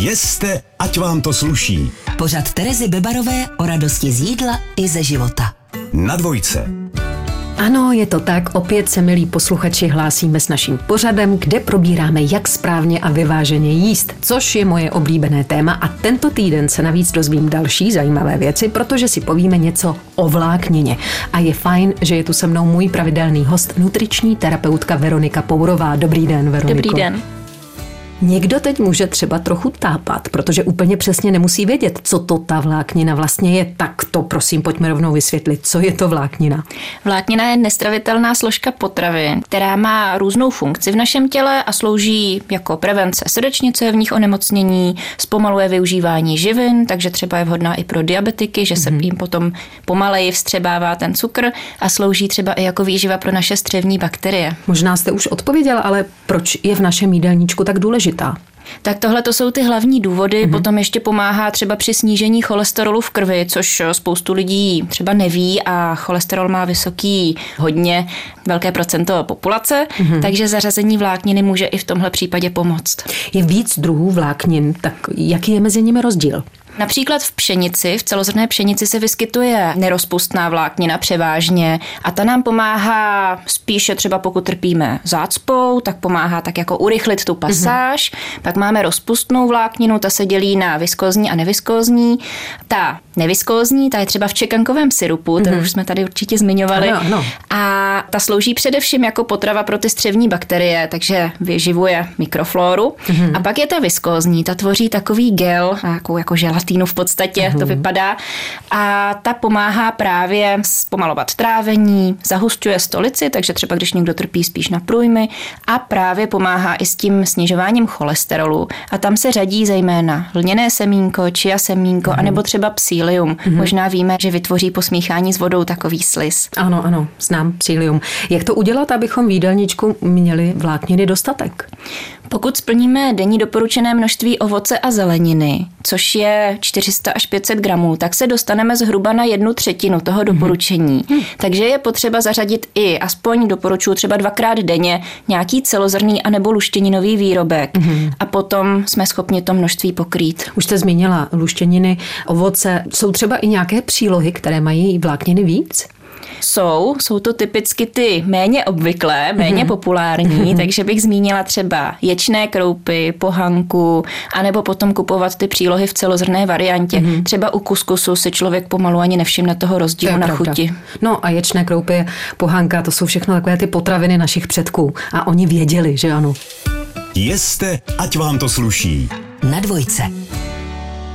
Jeste, ať vám to sluší. Pořad Terezy Bebarové o radosti z jídla i ze života. Na dvojce. Ano, je to tak. Opět se, milí posluchači, hlásíme s naším pořadem, kde probíráme, jak správně a vyváženě jíst, což je moje oblíbené téma. A tento týden se navíc dozvím další zajímavé věci, protože si povíme něco o vláknině. A je fajn, že je tu se mnou můj pravidelný host, nutriční terapeutka Veronika Pourová. Dobrý den, Veroniko. Dobrý den. Někdo teď může třeba trochu tápat, protože úplně přesně nemusí vědět, co to ta vláknina vlastně je. Tak to prosím, pojďme rovnou vysvětlit, co je to vláknina. Vláknina je nestravitelná složka potravy, která má různou funkci v našem těle a slouží jako prevence srdečnicevních onemocnění, zpomaluje využívání živin, takže třeba je vhodná i pro diabetiky, že se mm-hmm. jim potom pomaleji vstřebává ten cukr a slouží třeba i jako výživa pro naše střevní bakterie. Možná jste už odpověděla, ale proč je v našem jídelníčku tak důležité? Důležitá. Tak tohle to jsou ty hlavní důvody. Mm-hmm. Potom ještě pomáhá třeba při snížení cholesterolu v krvi, což spoustu lidí třeba neví a cholesterol má vysoký hodně velké procento populace, mm-hmm. takže zařazení vlákniny může i v tomhle případě pomoct. Je víc druhů vláknin, tak jaký je mezi nimi rozdíl? Například v pšenici, v celozrné pšenici se vyskytuje nerozpustná vláknina převážně a ta nám pomáhá spíše třeba pokud trpíme zácpou, tak pomáhá tak jako urychlit tu pasáž. Mm-hmm. Pak máme rozpustnou vlákninu, ta se dělí na viskózní a neviskózní. Ta neviskózní, ta je třeba v čekankovém syrupu, mm-hmm. to už jsme tady určitě zmiňovali. Ano, ano. A ta slouží především jako potrava pro ty střevní bakterie, takže vyživuje mikrofloru. Mm-hmm. A pak je ta viskózní, ta tvoří takový gel, jako, jako želatin Argentínu v podstatě mm-hmm. to mhm. vypadá. A ta pomáhá právě zpomalovat trávení, zahustuje stolici, takže třeba když někdo trpí spíš na průjmy a právě pomáhá i s tím snižováním cholesterolu. A tam se řadí zejména lněné semínko, čia semínko, mm-hmm. anebo třeba psílium. Mm-hmm. Možná víme, že vytvoří po smíchání s vodou takový slis. Ano, ano, znám psílium. Jak to udělat, abychom v jídelníčku měli vlákniny dostatek? Pokud splníme denní doporučené množství ovoce a zeleniny, což je 400 až 500 gramů, tak se dostaneme zhruba na jednu třetinu toho doporučení. Mm-hmm. Takže je potřeba zařadit i, aspoň doporučuji třeba dvakrát denně, nějaký celozrný anebo luštěninový výrobek mm-hmm. a potom jsme schopni to množství pokrýt. Už jste zmínila luštěniny, ovoce. Jsou třeba i nějaké přílohy, které mají vlákniny víc? Jsou, jsou to typicky ty méně obvyklé, méně mm-hmm. populární, mm-hmm. takže bych zmínila třeba ječné kroupy, pohanku, anebo potom kupovat ty přílohy v celozrné variantě. Mm-hmm. Třeba u kuskusu si člověk pomalu ani nevšimne toho rozdílu na pravda. chuti. No a ječné kroupy, pohanka, to jsou všechno takové ty potraviny našich předků. A oni věděli, že ano. Jeste, ať vám to sluší. Na dvojce.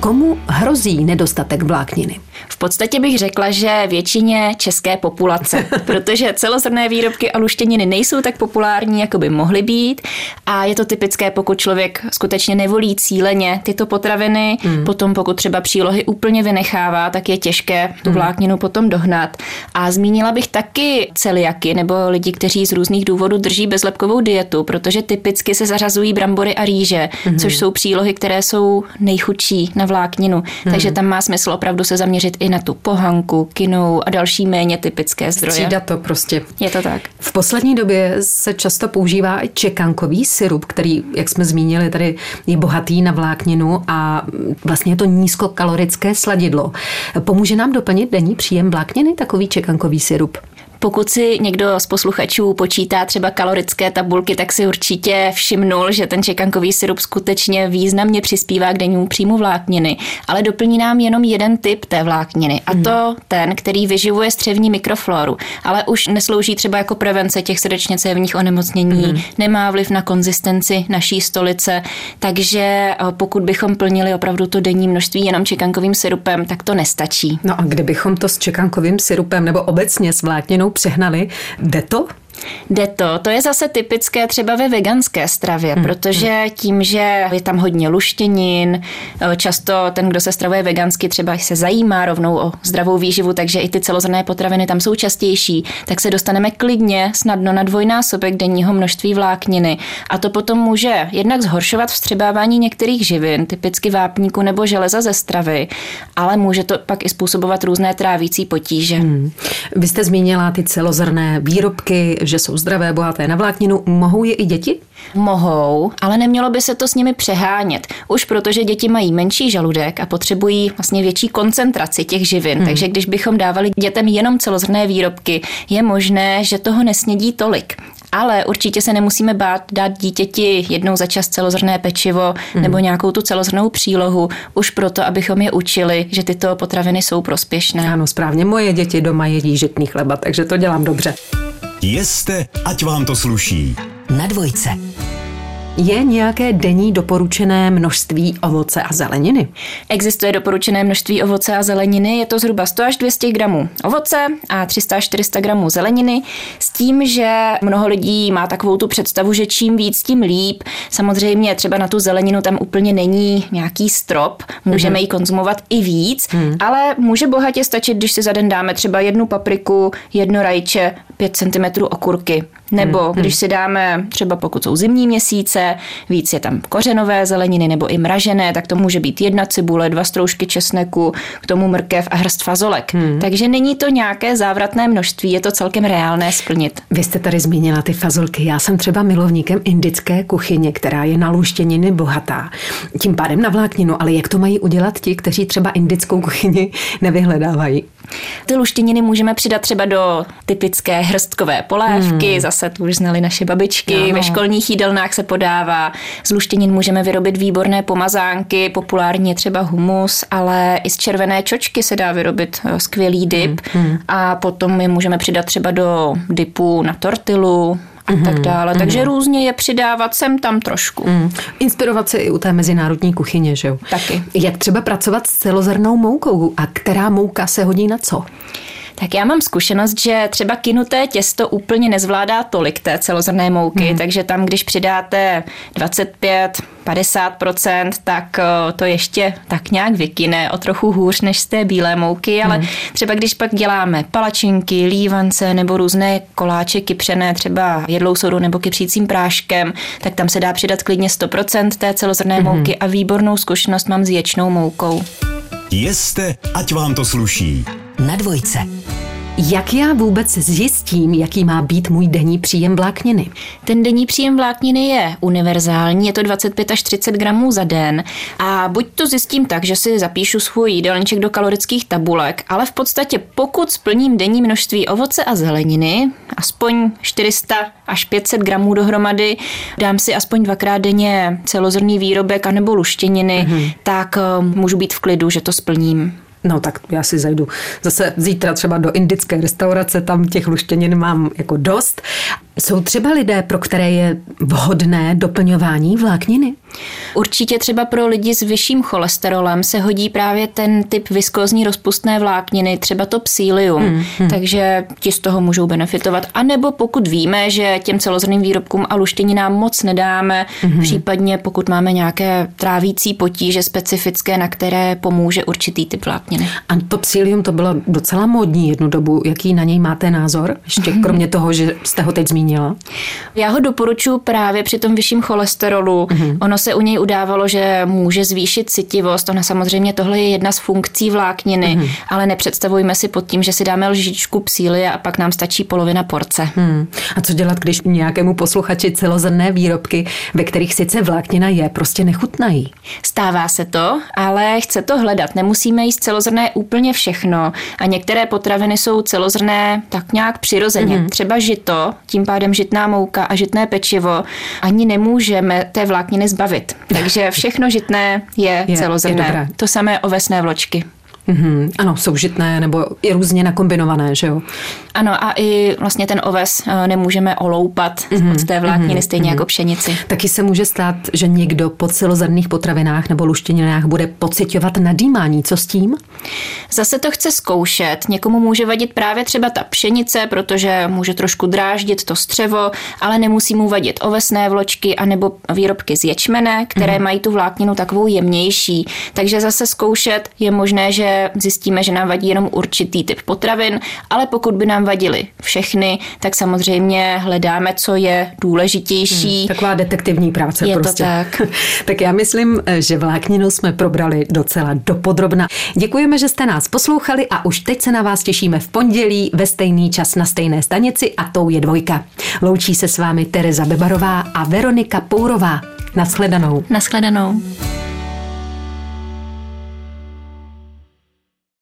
Komu hrozí nedostatek vlákniny? V podstatě bych řekla, že většině české populace, protože celozrné výrobky a luštěniny nejsou tak populární, jako by mohly být. A je to typické, pokud člověk skutečně nevolí cíleně tyto potraviny, mm. potom pokud třeba přílohy úplně vynechává, tak je těžké tu hmm. vlákninu mm. potom dohnat. A zmínila bych taky celiaky nebo lidi, kteří z různých důvodů drží bezlepkovou dietu, protože typicky se zařazují brambory a rýže, mm. což jsou přílohy, které jsou nejchudší na vlákninu. Mm. Takže tam má smysl opravdu se zaměřit i na tu pohanku, kinou a další méně typické zdroje. Střídat to prostě. Je to tak. V poslední době se často používá i čekankový syrup, který, jak jsme zmínili, tady je bohatý na vlákninu a vlastně je to nízkokalorické sladidlo. Pomůže nám doplnit denní příjem vlákniny takový čekankový syrup? Pokud si někdo z posluchačů počítá třeba kalorické tabulky, tak si určitě všimnul, že ten čekankový syrup skutečně významně přispívá k dennímu příjmu vlákniny, ale doplní nám jenom jeden typ té vlákniny a to ten, který vyživuje střevní mikrofloru, ale už neslouží třeba jako prevence těch srdečně cévních onemocnění, mm. nemá vliv na konzistenci naší stolice, takže eh, pokud bychom plnili opravdu to denní množství jenom čekankovým syrupem, tak to nestačí. No a kdybychom to s čekankovým syrupem nebo obecně s vlákninou přehnali. Jde to? Jde to. To je zase typické třeba ve veganské stravě, hmm. protože tím, že je tam hodně luštěnin, eh, často ten, kdo se stravuje vegansky, třeba se zajímá rovnou o zdravou výživu, takže i ty celozrné potraviny tam jsou častější, tak se dostaneme klidně snadno na dvojnásobek denního množství vlákniny. A to potom může jednak zhoršovat vstřebávání některých živin, typicky vápníku nebo železa ze stravy, ale může to pak i způsobovat různé trávící potíže. Hmm. Vy jste zmínila ty celozrné výrobky, že jsou zdravé, bohaté na vlákninu, mohou je i děti? Mohou, ale nemělo by se to s nimi přehánět. Už protože děti mají menší žaludek a potřebují vlastně větší koncentraci těch živin. Hmm. Takže když bychom dávali dětem jenom celozrné výrobky, je možné, že toho nesnědí tolik. Ale určitě se nemusíme bát dát dítěti jednou za čas celozrné pečivo mm. nebo nějakou tu celozrnou přílohu, už proto, abychom je učili, že tyto potraviny jsou prospěšné. Ano, správně. Moje děti doma jedí žitný chleba, takže to dělám dobře. Jeste, ať vám to sluší. Na dvojce. Je nějaké denní doporučené množství ovoce a zeleniny? Existuje doporučené množství ovoce a zeleniny, je to zhruba 100 až 200 gramů ovoce a 300 až 400 gramů zeleniny, s tím, že mnoho lidí má takovou tu představu, že čím víc, tím líp. Samozřejmě třeba na tu zeleninu tam úplně není nějaký strop, můžeme mm-hmm. ji konzumovat i víc, mm. ale může bohatě stačit, když si za den dáme třeba jednu papriku, jedno rajče, 5 cm okurky. Nebo hmm, když si dáme, třeba pokud jsou zimní měsíce, víc je tam kořenové zeleniny nebo i mražené, tak to může být jedna cibule, dva stroužky česneku, k tomu mrkev a hrst fazolek. Hmm. Takže není to nějaké závratné množství, je to celkem reálné splnit. Vy jste tady zmínila ty fazolky. Já jsem třeba milovníkem indické kuchyně, která je na luštěniny bohatá. Tím pádem na vlákninu, ale jak to mají udělat ti, kteří třeba indickou kuchyni nevyhledávají? Ty luštěniny můžeme přidat třeba do typické hrstkové polévky, hmm. zase tu už znali naše babičky, ano. ve školních jídelnách se podává. Z luštěnin můžeme vyrobit výborné pomazánky, populárně třeba humus, ale i z červené čočky se dá vyrobit eh, skvělý dip hmm. Hmm. a potom je můžeme přidat třeba do dipu na tortilu, a mm-hmm, tak dále. Mm-hmm. Takže různě je přidávat sem tam trošku. Mm. Inspirovat se i u té mezinárodní kuchyně, že jo? Taky. Jak třeba pracovat s celozrnou moukou a která mouka se hodí na co? Tak já mám zkušenost, že třeba kinuté těsto úplně nezvládá tolik té celozrné mouky, mm. takže tam, když přidáte 25, 50%, tak eh, to ještě tak nějak vykine o trochu hůř než z té bílé mouky, ale mm. třeba když pak děláme palačinky, lívance nebo různé koláče kypřené třeba jedlou sodou nebo kypřícím práškem, tak tam se dá přidat klidně 100% té celozrné mm. mouky a výbornou zkušenost mám s ječnou moukou. Jeste, ať vám to sluší. Na dvojce. Jak já vůbec zjistím, jaký má být můj denní příjem vlákniny? Ten denní příjem vlákniny je univerzální, je to 25 až 30 gramů za den a buď to zjistím tak, že si zapíšu svůj jídelníček do kalorických tabulek, ale v podstatě pokud splním denní množství ovoce a zeleniny, aspoň 400 až 500 gramů dohromady, dám si aspoň dvakrát denně celozrný výrobek anebo luštěniny, mm-hmm. tak uh, můžu být v klidu, že to splním. No tak já si zajdu zase zítra třeba do indické restaurace, tam těch luštěnin mám jako dost. Jsou třeba lidé, pro které je vhodné doplňování vlákniny? Určitě třeba pro lidi s vyšším cholesterolem se hodí právě ten typ viskózní rozpustné vlákniny, třeba to psílium, hmm, hmm. takže ti z toho můžou benefitovat. A nebo pokud víme, že těm celozrným výrobkům a luštěninám moc nedáme, hmm. případně pokud máme nějaké trávící potíže specifické, na které pomůže určitý typ vlákniny. A to psílium to bylo docela módní jednu dobu. Jaký na něj máte názor? Ještě kromě toho, že jste ho teď zmínila. Já ho doporučuji právě při tom vyšším cholesterolu. Hmm. Ono se u něj udávalo, že může zvýšit citivost. Ona samozřejmě tohle je jedna z funkcí vlákniny, mm-hmm. ale nepředstavujme si pod tím, že si dáme lžičku psíly a pak nám stačí polovina porce. Hmm. A co dělat, když nějakému posluchači celozrné výrobky, ve kterých sice vláknina je, prostě nechutnají? Stává se to, ale chce to hledat. Nemusíme jíst celozrné úplně všechno a některé potraviny jsou celozrné tak nějak přirozeně. Mm-hmm. Třeba žito, tím pádem žitná mouka a žitné pečivo, ani nemůžeme té vlákniny zbavit. Takže všechno žitné je, je celozrné. Je to samé ovesné vločky. Mm-hmm. Ano, jsou žitné nebo i různě nakombinované, že jo? Ano, a i vlastně ten oves eh, nemůžeme oloupat mm-hmm. od té vlákniny, mm-hmm. stejně mm-hmm. jako pšenici. Taky se může stát, že někdo po celozrnných potravinách nebo luštěninách bude pocitovat nadýmání. Co s tím? Zase to chce zkoušet. Někomu může vadit právě třeba ta pšenice, protože může trošku dráždit to střevo, ale nemusí mu vadit ovesné vločky anebo výrobky z ječmene, které mm-hmm. mají tu vlákninu takovou jemnější. Takže zase zkoušet je možné, že že zjistíme, že nám vadí jenom určitý typ potravin, ale pokud by nám vadily všechny, tak samozřejmě hledáme, co je důležitější. Hmm, taková detektivní práce je prostě. To tak. tak já myslím, že vlákninu jsme probrali docela dopodrobna. Děkujeme, že jste nás poslouchali a už teď se na vás těšíme v pondělí ve stejný čas na stejné stanici a tou je dvojka. Loučí se s vámi Tereza Bebarová a Veronika Pourová. Naschledanou. Naschledanou.